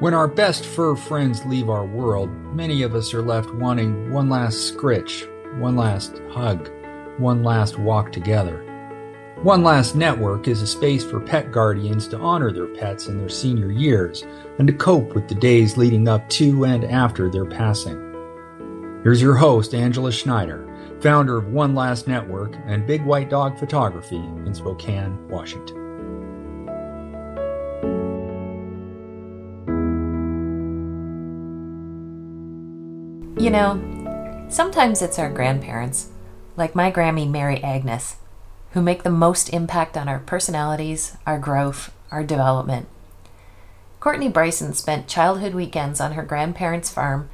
When our best fur friends leave our world, many of us are left wanting one last scritch, one last hug, one last walk together. One Last Network is a space for pet guardians to honor their pets in their senior years and to cope with the days leading up to and after their passing. Here's your host, Angela Schneider, founder of One Last Network and Big White Dog Photography in Spokane, Washington. You know, sometimes it's our grandparents, like my Grammy Mary Agnes, who make the most impact on our personalities, our growth, our development. Courtney Bryson spent childhood weekends on her grandparents' farm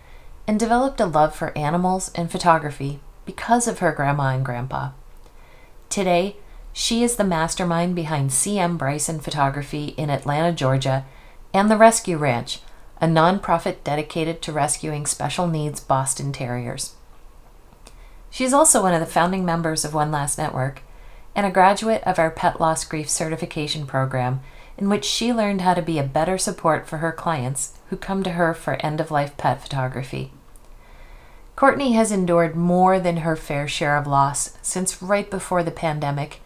and developed a love for animals and photography because of her grandma and grandpa. Today, she is the mastermind behind CM Bryson Photography in Atlanta, Georgia, and the Rescue Ranch, a nonprofit dedicated to rescuing special needs Boston Terriers. She is also one of the founding members of One Last Network and a graduate of our Pet Loss Grief Certification Program, in which she learned how to be a better support for her clients who come to her for end of life pet photography. Courtney has endured more than her fair share of loss since right before the pandemic,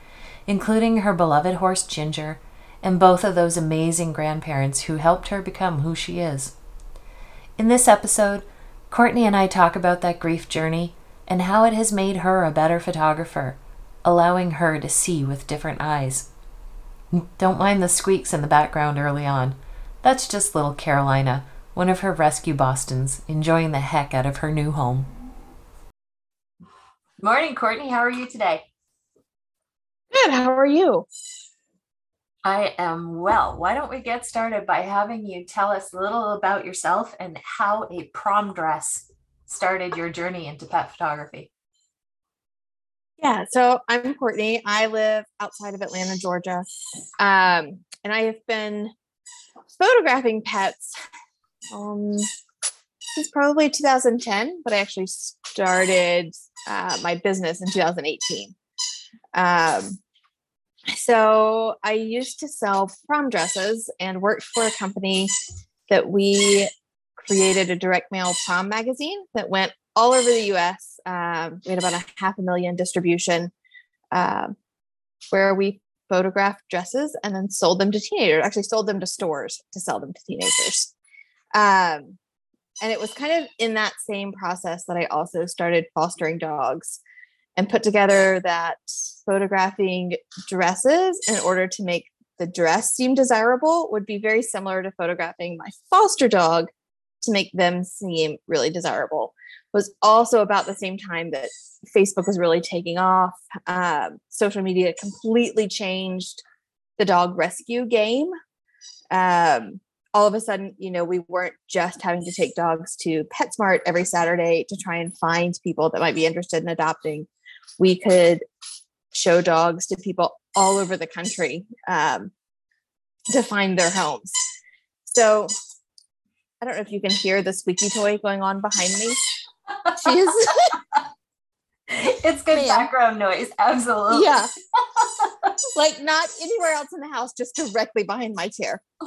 including her beloved horse Ginger and both of those amazing grandparents who helped her become who she is. In this episode, Courtney and I talk about that grief journey and how it has made her a better photographer, allowing her to see with different eyes. Don't mind the squeaks in the background early on. That's just little Carolina, one of her rescue Bostons, enjoying the heck out of her new home. Morning, Courtney. How are you today? Good. How are you? I am well. Why don't we get started by having you tell us a little about yourself and how a prom dress started your journey into pet photography? Yeah, so I'm Courtney. I live outside of Atlanta, Georgia. Um, and I have been photographing pets um, since probably 2010, but I actually started uh, my business in 2018. Um, so I used to sell prom dresses and worked for a company that we created a direct mail prom magazine that went all over the US. Um, we had about a half a million distribution uh, where we photographed dresses and then sold them to teenagers, actually, sold them to stores to sell them to teenagers. Um, and it was kind of in that same process that I also started fostering dogs and put together that photographing dresses in order to make the dress seem desirable would be very similar to photographing my foster dog to make them seem really desirable. Was also about the same time that facebook was really taking off. Um, social media completely changed the dog rescue game. Um, all of a sudden, you know, we weren't just having to take dogs to PetSmart every Saturday to try and find people that might be interested in adopting. We could show dogs to people all over the country um, to find their homes. So I don't know if you can hear the squeaky toy going on behind me. She is. it's good Man. background noise. Absolutely. Yeah. like not anywhere else in the house, just directly behind my chair.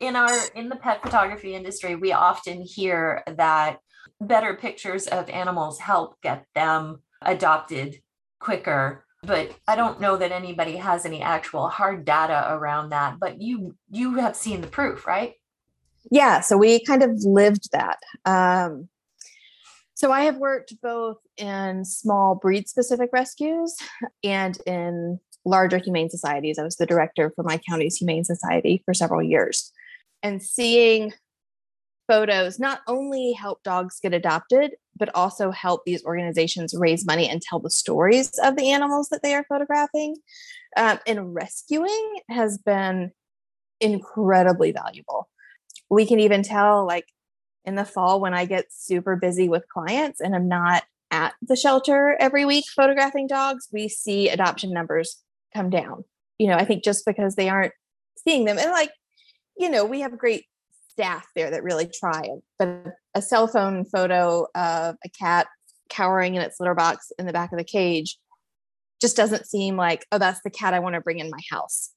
in our in the pet photography industry, we often hear that better pictures of animals help get them adopted quicker but i don't know that anybody has any actual hard data around that but you you have seen the proof right yeah so we kind of lived that um, so I have worked both in small breed specific rescues and in larger humane societies. I was the director for my county's humane society for several years. And seeing photos not only help dogs get adopted, but also help these organizations raise money and tell the stories of the animals that they are photographing um, and rescuing has been incredibly valuable. We can even tell, like, in the fall when I get super busy with clients and I'm not at the shelter every week photographing dogs, we see adoption numbers come down. You know, I think just because they aren't seeing them and like, you know, we have great staff there that really try, but a cell phone photo of a cat cowering in its litter box in the back of the cage just doesn't seem like, oh, that's the cat I want to bring in my house.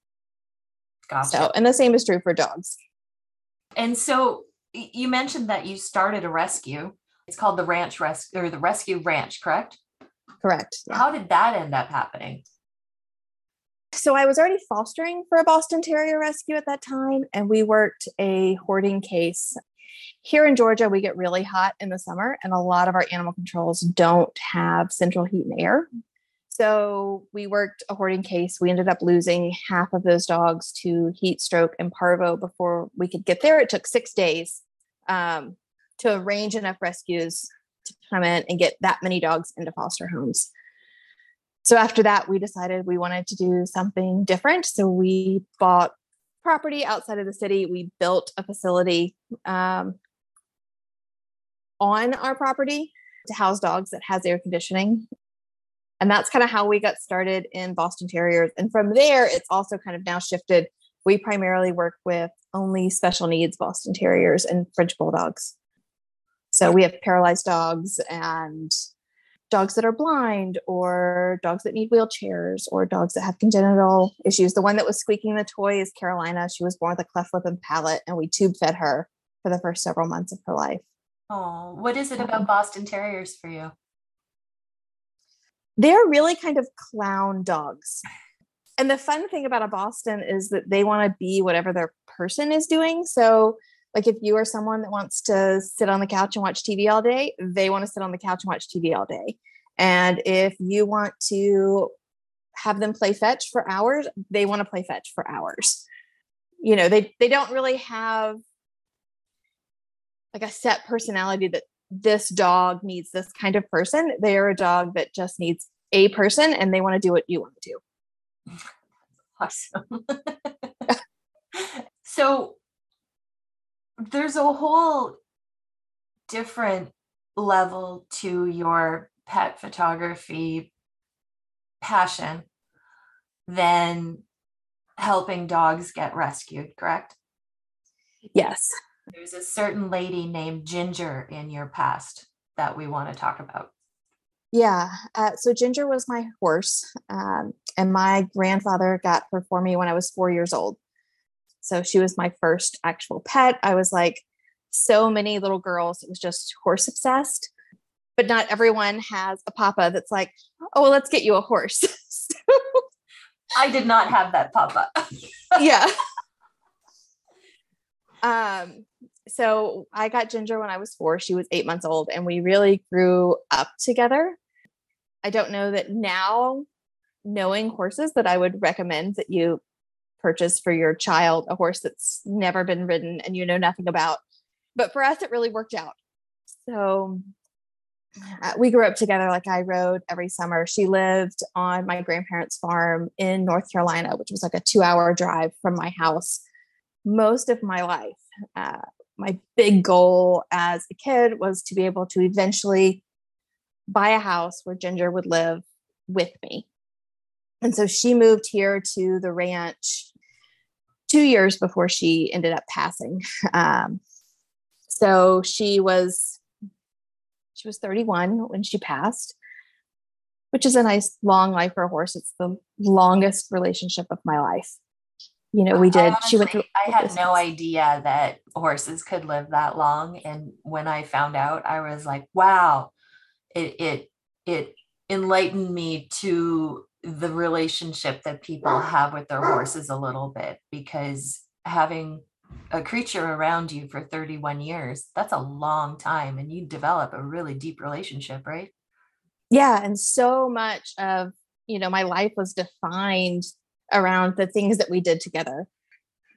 Gotcha. So, and the same is true for dogs. And so you mentioned that you started a rescue. It's called the Ranch Rescue or the Rescue Ranch, correct? Correct. Yeah. How did that end up happening? So I was already fostering for a Boston Terrier rescue at that time, and we worked a hoarding case. Here in Georgia, we get really hot in the summer, and a lot of our animal controls don't have central heat and air. So we worked a hoarding case. We ended up losing half of those dogs to heat stroke and parvo before we could get there. It took six days um, to arrange enough rescues to come in and get that many dogs into foster homes. So after that, we decided we wanted to do something different. So we bought property outside of the city. We built a facility um, on our property to house dogs that has air conditioning and that's kind of how we got started in Boston Terriers. And from there, it's also kind of now shifted. We primarily work with only special needs Boston Terriers and French Bulldogs. So we have paralyzed dogs and dogs that are blind or dogs that need wheelchairs or dogs that have congenital issues. The one that was squeaking the toy is Carolina. She was born with a cleft lip and palate, and we tube fed her for the first several months of her life. Oh, what is it about Boston Terriers for you? they're really kind of clown dogs. And the fun thing about a Boston is that they want to be whatever their person is doing. So, like if you are someone that wants to sit on the couch and watch TV all day, they want to sit on the couch and watch TV all day. And if you want to have them play fetch for hours, they want to play fetch for hours. You know, they they don't really have like a set personality that this dog needs this kind of person. They are a dog that just needs a person and they want to do what you want to do. Awesome. so there's a whole different level to your pet photography passion than helping dogs get rescued, correct? Yes. There's a certain lady named Ginger in your past that we want to talk about. Yeah. Uh, so Ginger was my horse, um, and my grandfather got her for me when I was four years old. So she was my first actual pet. I was like so many little girls, it was just horse obsessed. But not everyone has a papa that's like, oh, well, let's get you a horse. so, I did not have that papa. yeah. Um, so I got Ginger when I was four. She was eight months old, and we really grew up together. I don't know that now, knowing horses, that I would recommend that you purchase for your child a horse that's never been ridden and you know nothing about. But for us, it really worked out. So uh, we grew up together. Like I rode every summer. She lived on my grandparents' farm in North Carolina, which was like a two hour drive from my house most of my life. Uh, my big goal as a kid was to be able to eventually buy a house where Ginger would live with me. And so she moved here to the ranch two years before she ended up passing. Um, so she was she was 31 when she passed, which is a nice long life for a horse. It's the longest relationship of my life you know we did Honestly, she went through i had no idea that horses could live that long and when i found out i was like wow it it it enlightened me to the relationship that people have with their horses a little bit because having a creature around you for 31 years that's a long time and you develop a really deep relationship right? Yeah and so much of you know my life was defined around the things that we did together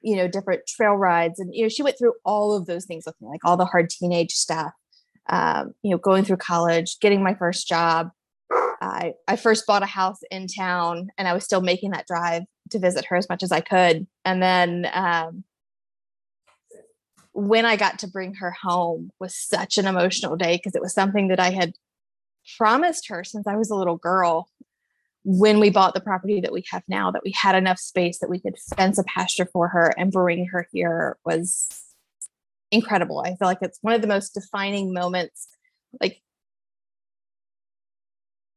you know different trail rides and you know she went through all of those things with me like all the hard teenage stuff um, you know going through college getting my first job I, I first bought a house in town and i was still making that drive to visit her as much as i could and then um, when i got to bring her home was such an emotional day because it was something that i had promised her since i was a little girl when we bought the property that we have now that we had enough space that we could fence a pasture for her and bring her here was incredible. I feel like it's one of the most defining moments. Like,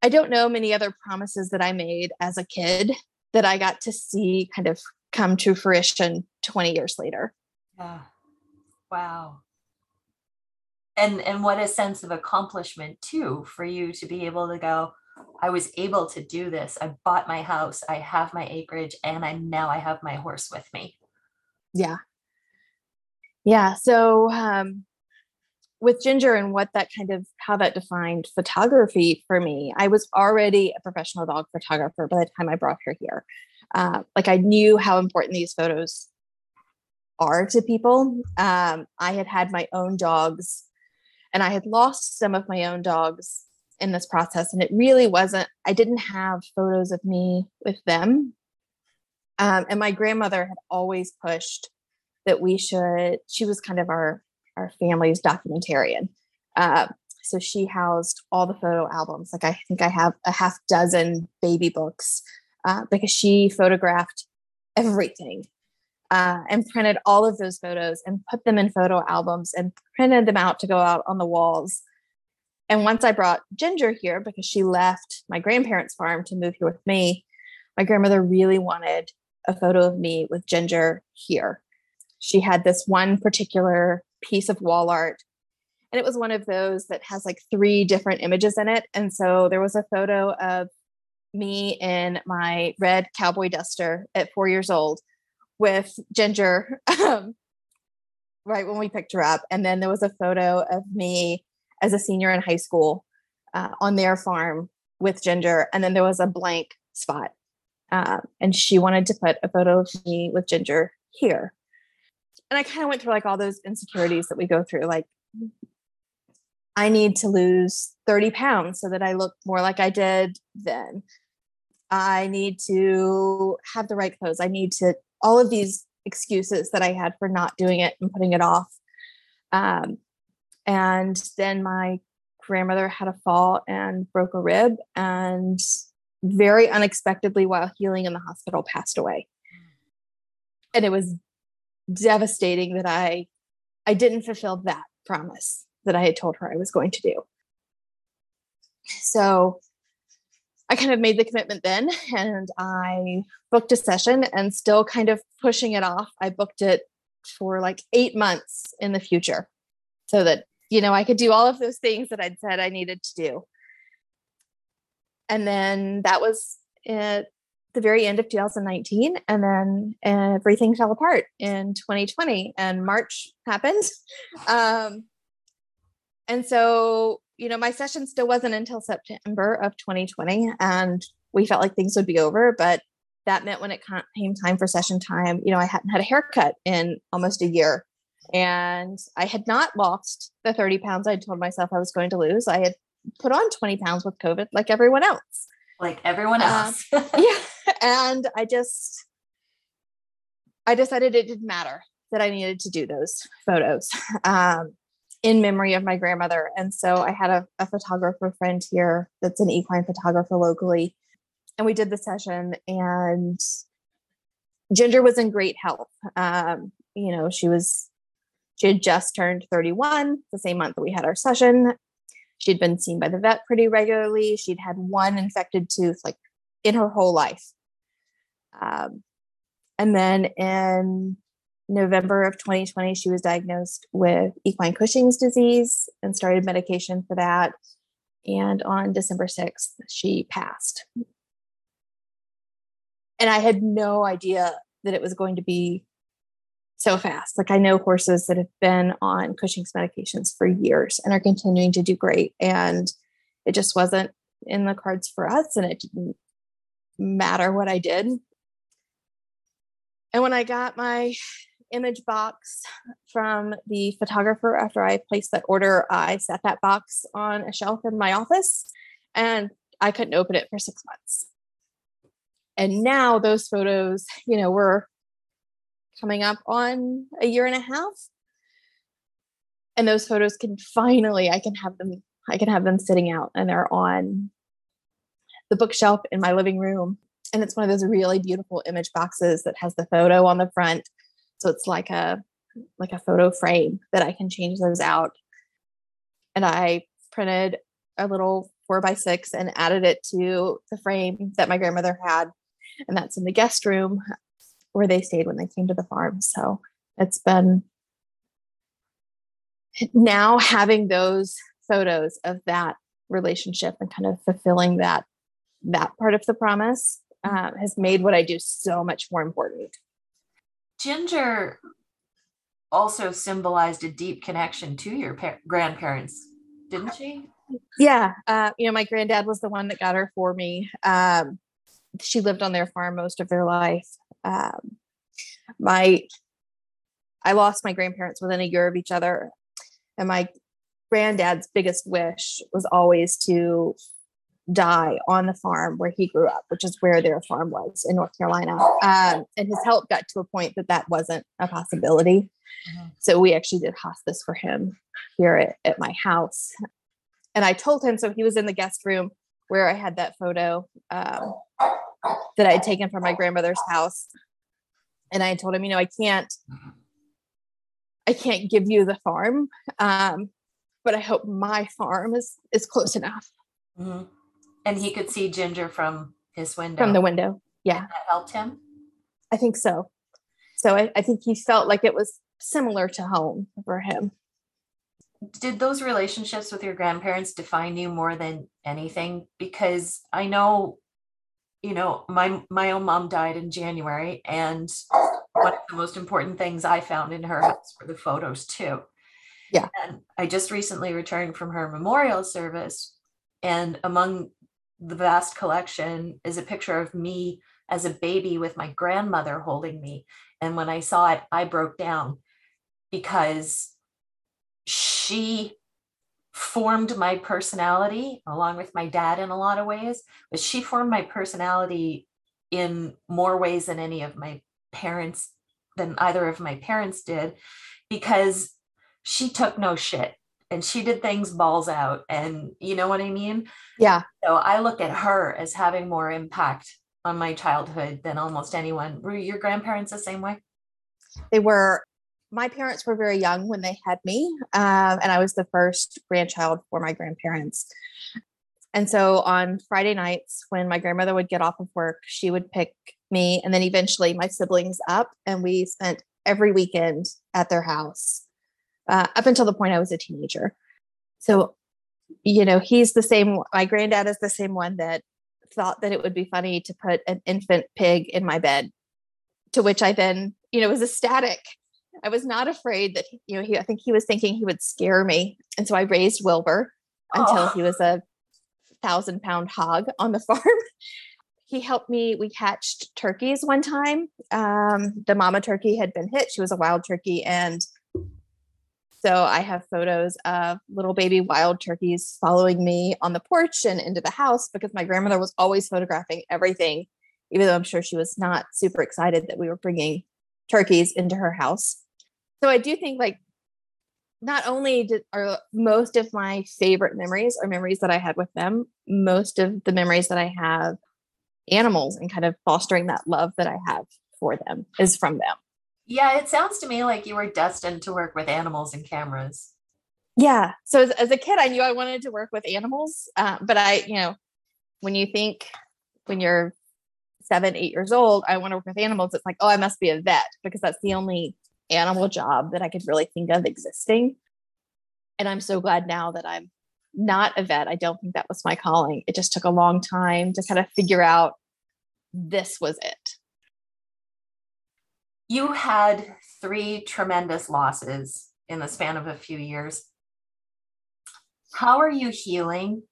I don't know many other promises that I made as a kid that I got to see kind of come to fruition 20 years later. Yeah. Wow. And and what a sense of accomplishment too for you to be able to go I was able to do this. I bought my house, I have my acreage and I now I have my horse with me. Yeah. Yeah, so um with Ginger and what that kind of how that defined photography for me, I was already a professional dog photographer by the time I brought her here. Uh, like I knew how important these photos are to people. Um, I had had my own dogs and I had lost some of my own dogs in this process. And it really wasn't, I didn't have photos of me with them. Um, and my grandmother had always pushed that we should, she was kind of our, our family's documentarian. Uh, so she housed all the photo albums. Like I think I have a half dozen baby books uh, because she photographed everything uh, and printed all of those photos and put them in photo albums and printed them out to go out on the walls. And once I brought Ginger here because she left my grandparents' farm to move here with me, my grandmother really wanted a photo of me with Ginger here. She had this one particular piece of wall art, and it was one of those that has like three different images in it. And so there was a photo of me in my red cowboy duster at four years old with Ginger um, right when we picked her up. And then there was a photo of me as a senior in high school uh, on their farm with Ginger. And then there was a blank spot. Uh, and she wanted to put a photo of me with Ginger here. And I kind of went through like all those insecurities that we go through. Like, I need to lose 30 pounds so that I look more like I did then. I need to have the right clothes. I need to, all of these excuses that I had for not doing it and putting it off. Um, and then my grandmother had a fall and broke a rib and very unexpectedly while healing in the hospital passed away. And it was devastating that I I didn't fulfill that promise that I had told her I was going to do. So I kind of made the commitment then and I booked a session and still kind of pushing it off. I booked it for like eight months in the future so that, you know, I could do all of those things that I'd said I needed to do. And then that was at the very end of 2019. And then everything fell apart in 2020 and March happened. Um, and so you know, my session still wasn't until September of 2020, and we felt like things would be over. But that meant when it came time for session time, you know, I hadn't had a haircut in almost a year. And I had not lost the 30 pounds I told myself I was going to lose. I had put on 20 pounds with COVID, like everyone else. Like everyone um, else. yeah. And I just, I decided it didn't matter that I needed to do those photos. Um, in memory of my grandmother. And so I had a, a photographer friend here that's an equine photographer locally. And we did the session, and Ginger was in great health. Um, you know, she was, she had just turned 31 the same month that we had our session. She'd been seen by the vet pretty regularly. She'd had one infected tooth like in her whole life. Um, and then in November of 2020, she was diagnosed with equine Cushing's disease and started medication for that. And on December 6th, she passed. And I had no idea that it was going to be so fast. Like I know horses that have been on Cushing's medications for years and are continuing to do great. And it just wasn't in the cards for us. And it didn't matter what I did. And when I got my image box from the photographer after I placed that order. I set that box on a shelf in my office and I couldn't open it for six months. And now those photos, you know, we're coming up on a year and a half. And those photos can finally, I can have them, I can have them sitting out and they're on the bookshelf in my living room. And it's one of those really beautiful image boxes that has the photo on the front so it's like a like a photo frame that I can change those out. And I printed a little four by six and added it to the frame that my grandmother had. And that's in the guest room. Where they stayed when they came to the farm. So it's been now having those photos of that relationship and kind of fulfilling that that part of the promise uh, has made what I do so much more important. Ginger also symbolized a deep connection to your par- grandparents, didn't she? Yeah, uh, you know, my granddad was the one that got her for me. Um, she lived on their farm most of their life. Um, my, I lost my grandparents within a year of each other, and my granddad's biggest wish was always to die on the farm where he grew up, which is where their farm was in North Carolina. Um, and his health got to a point that that wasn't a possibility. Mm-hmm. So we actually did hospice for him here at, at my house. And I told him, so he was in the guest room where I had that photo um, that I had taken from my grandmother's house. And I told him, you know, I can't, I can't give you the farm, um, but I hope my farm is is close enough. Mm-hmm. And he could see Ginger from his window. From the window. Yeah. And that helped him? I think so. So I, I think he felt like it was similar to home for him. Did those relationships with your grandparents define you more than anything? Because I know, you know, my my own mom died in January, and one of the most important things I found in her house were the photos too. Yeah. And I just recently returned from her memorial service, and among the vast collection is a picture of me as a baby with my grandmother holding me. And when I saw it, I broke down because she formed my personality along with my dad in a lot of ways, but she formed my personality in more ways than any of my parents, than either of my parents did, because she took no shit and she did things balls out and you know what i mean? Yeah. So i look at her as having more impact on my childhood than almost anyone. Were your grandparents the same way? They were my parents were very young when they had me um, and i was the first grandchild for my grandparents and so on friday nights when my grandmother would get off of work she would pick me and then eventually my siblings up and we spent every weekend at their house uh, up until the point I was a teenager. So, you know, he's the same. My granddad is the same one that thought that it would be funny to put an infant pig in my bed, to which I then, you know, was ecstatic. I was not afraid that, you know, he, I think he was thinking he would scare me. And so I raised Wilbur until oh. he was a thousand pound hog on the farm. he helped me. We hatched turkeys one time. Um, the mama turkey had been hit. She was a wild turkey and so I have photos of little baby wild turkeys following me on the porch and into the house because my grandmother was always photographing everything, even though I'm sure she was not super excited that we were bringing turkeys into her house. So I do think like not only did, are most of my favorite memories are memories that I had with them, most of the memories that I have animals and kind of fostering that love that I have for them is from them. Yeah, it sounds to me like you were destined to work with animals and cameras. Yeah. So as, as a kid, I knew I wanted to work with animals. Uh, but I, you know, when you think when you're seven, eight years old, I want to work with animals, it's like, oh, I must be a vet because that's the only animal job that I could really think of existing. And I'm so glad now that I'm not a vet. I don't think that was my calling. It just took a long time to kind of figure out this was it you had three tremendous losses in the span of a few years. How are you healing?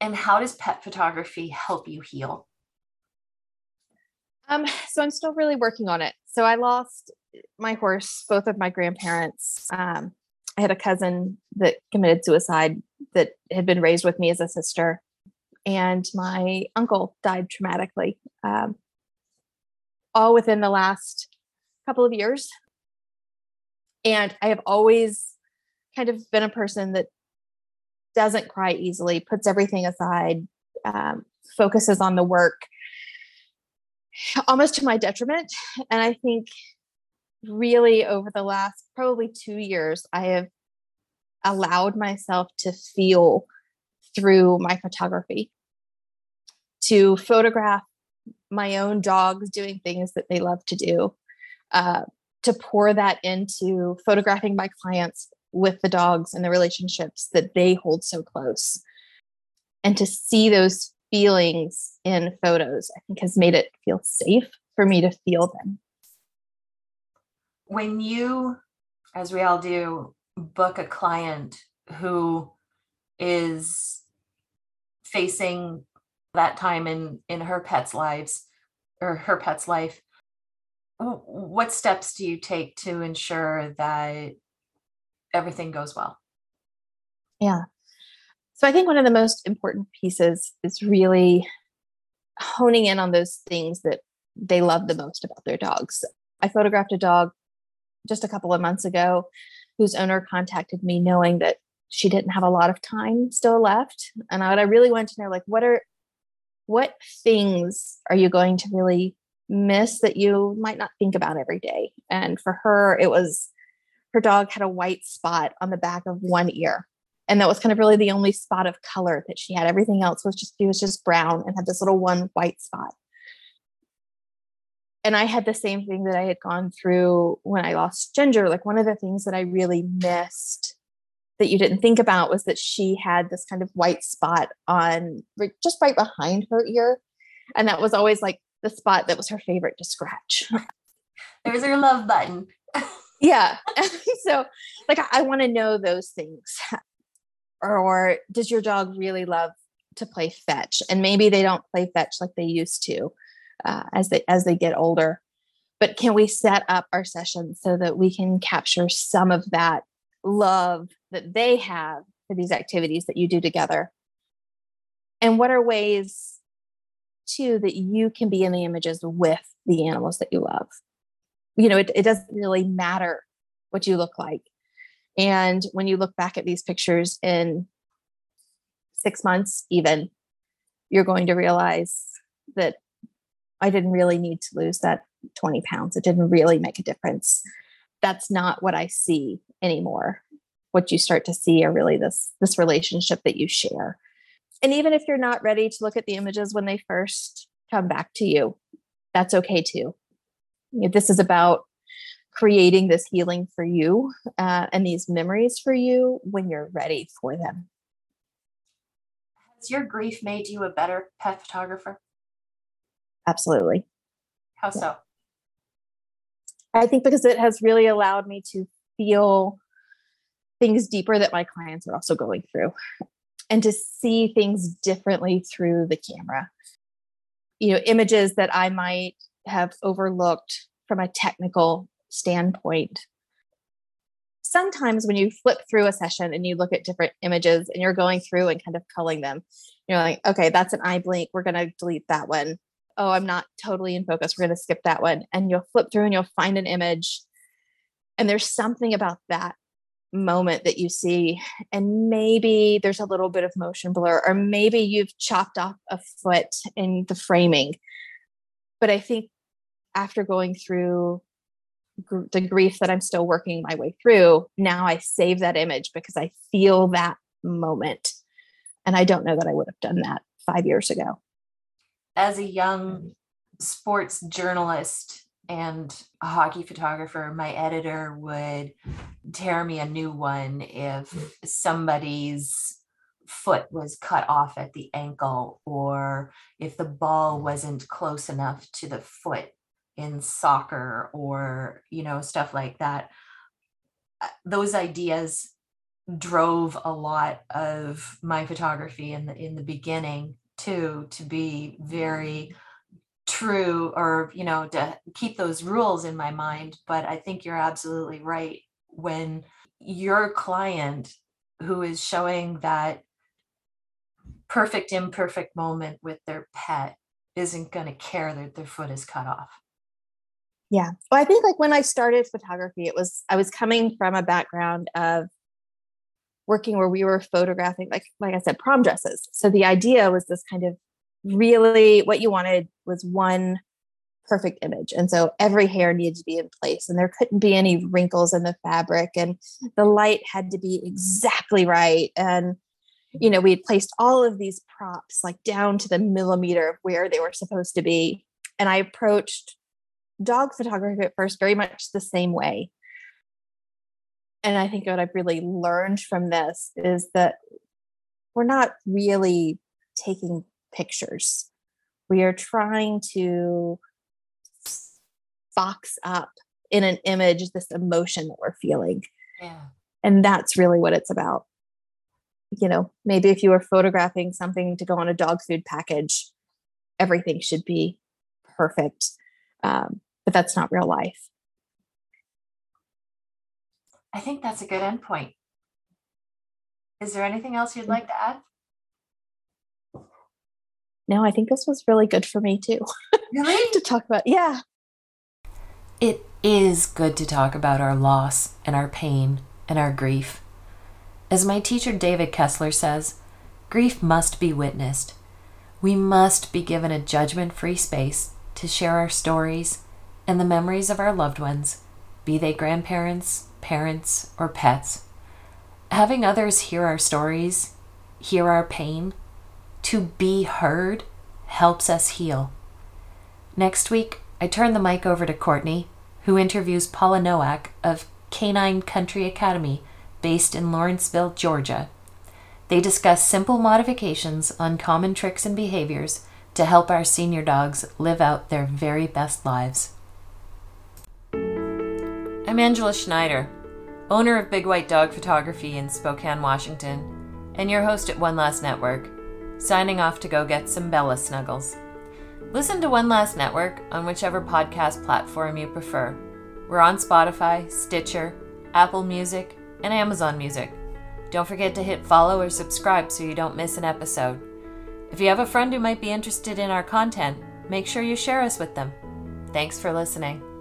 And how does pet photography help you heal? Um, so I'm still really working on it. So I lost my horse, both of my grandparents. Um, I had a cousin that committed suicide that had been raised with me as a sister, and my uncle died traumatically. Um, all within the last couple of years. And I have always kind of been a person that doesn't cry easily, puts everything aside, um, focuses on the work, almost to my detriment. And I think really over the last probably two years, I have allowed myself to feel through my photography, to photograph my own dogs doing things that they love to do, uh, to pour that into photographing my clients with the dogs and the relationships that they hold so close. And to see those feelings in photos, I think has made it feel safe for me to feel them. When you, as we all do, book a client who is facing that time in in her pet's lives or her pet's life what steps do you take to ensure that everything goes well? Yeah. So i think one of the most important pieces is really honing in on those things that they love the most about their dogs. I photographed a dog just a couple of months ago whose owner contacted me knowing that she didn't have a lot of time still left. And I, I really wanted to know like what are what things are you going to really miss that you might not think about every day? And for her it was her dog had a white spot on the back of one ear. And that was kind of really the only spot of color that she had. Everything else was just it was just brown and had this little one white spot and I had the same thing that I had gone through when I lost Ginger. Like one of the things that I really missed that you didn't think about was that she had this kind of white spot on just right behind her ear. And that was always like the spot that was her favorite to scratch. There's her love button. yeah. so, like, I, I want to know those things. Or, or does your dog really love to play fetch? And maybe they don't play fetch like they used to uh, as they as they get older. But can we set up our sessions so that we can capture some of that love that they have for these activities that you do together? And what are ways too that you can be in the images with the animals that you love? You know, it, it doesn't really matter what you look like. And when you look back at these pictures in six months, even, you're going to realize that I didn't really need to lose that 20 pounds. It didn't really make a difference. That's not what I see anymore. What you start to see are really this this relationship that you share. And even if you're not ready to look at the images when they first come back to you, that's okay too. This is about creating this healing for you uh, and these memories for you when you're ready for them. Has your grief made you a better pet photographer? Absolutely. How so? I think because it has really allowed me to feel things deeper that my clients are also going through and to see things differently through the camera. You know, images that I might have overlooked from a technical standpoint. Sometimes when you flip through a session and you look at different images and you're going through and kind of culling them, you're like, okay, that's an eye blink. We're going to delete that one oh, I'm not totally in focus. We're going to skip that one. And you'll flip through and you'll find an image. And there's something about that moment that you see. And maybe there's a little bit of motion blur, or maybe you've chopped off a foot in the framing. But I think after going through gr- the grief that I'm still working my way through, now I save that image because I feel that moment. And I don't know that I would have done that five years ago as a young sports journalist and a hockey photographer, my editor would tear me a new one if somebody's foot was cut off at the ankle or if the ball wasn't close enough to the foot in soccer or you know stuff like that. Uh, those ideas drove a lot of my photography in the in the beginning too to be very true or you know to keep those rules in my mind but i think you're absolutely right. When your client who is showing that perfect imperfect moment with their pet isn't going to care that their foot is cut off. Yeah. Well i think like when i started photography it was i was coming from a background of working where we were photographing like like i said prom dresses. So the idea was this kind of really what you wanted was one perfect image. And so every hair needed to be in place and there couldn't be any wrinkles in the fabric and the light had to be exactly right. And you know we had placed all of these props like down to the millimeter of where they were supposed to be. And I approached dog photography at first very much the same way. And I think what I've really learned from this is that we're not really taking pictures. We are trying to box up in an image this emotion that we're feeling. Yeah. And that's really what it's about. You know, maybe if you were photographing something to go on a dog food package, everything should be perfect. Um, but that's not real life. I think that's a good endpoint. Is there anything else you'd mm. like to add? No, I think this was really good for me too. Really? to talk about. Yeah. It is good to talk about our loss and our pain and our grief. As my teacher David Kessler says, grief must be witnessed. We must be given a judgment free space to share our stories and the memories of our loved ones, be they grandparents, parents, or pets. Having others hear our stories, hear our pain, to be heard helps us heal. Next week, I turn the mic over to Courtney, who interviews Paula Nowak of Canine Country Academy, based in Lawrenceville, Georgia. They discuss simple modifications on common tricks and behaviors to help our senior dogs live out their very best lives. I'm Angela Schneider, owner of Big White Dog Photography in Spokane, Washington, and your host at One Last Network, signing off to go get some Bella snuggles. Listen to One Last Network on whichever podcast platform you prefer. We're on Spotify, Stitcher, Apple Music, and Amazon Music. Don't forget to hit follow or subscribe so you don't miss an episode. If you have a friend who might be interested in our content, make sure you share us with them. Thanks for listening.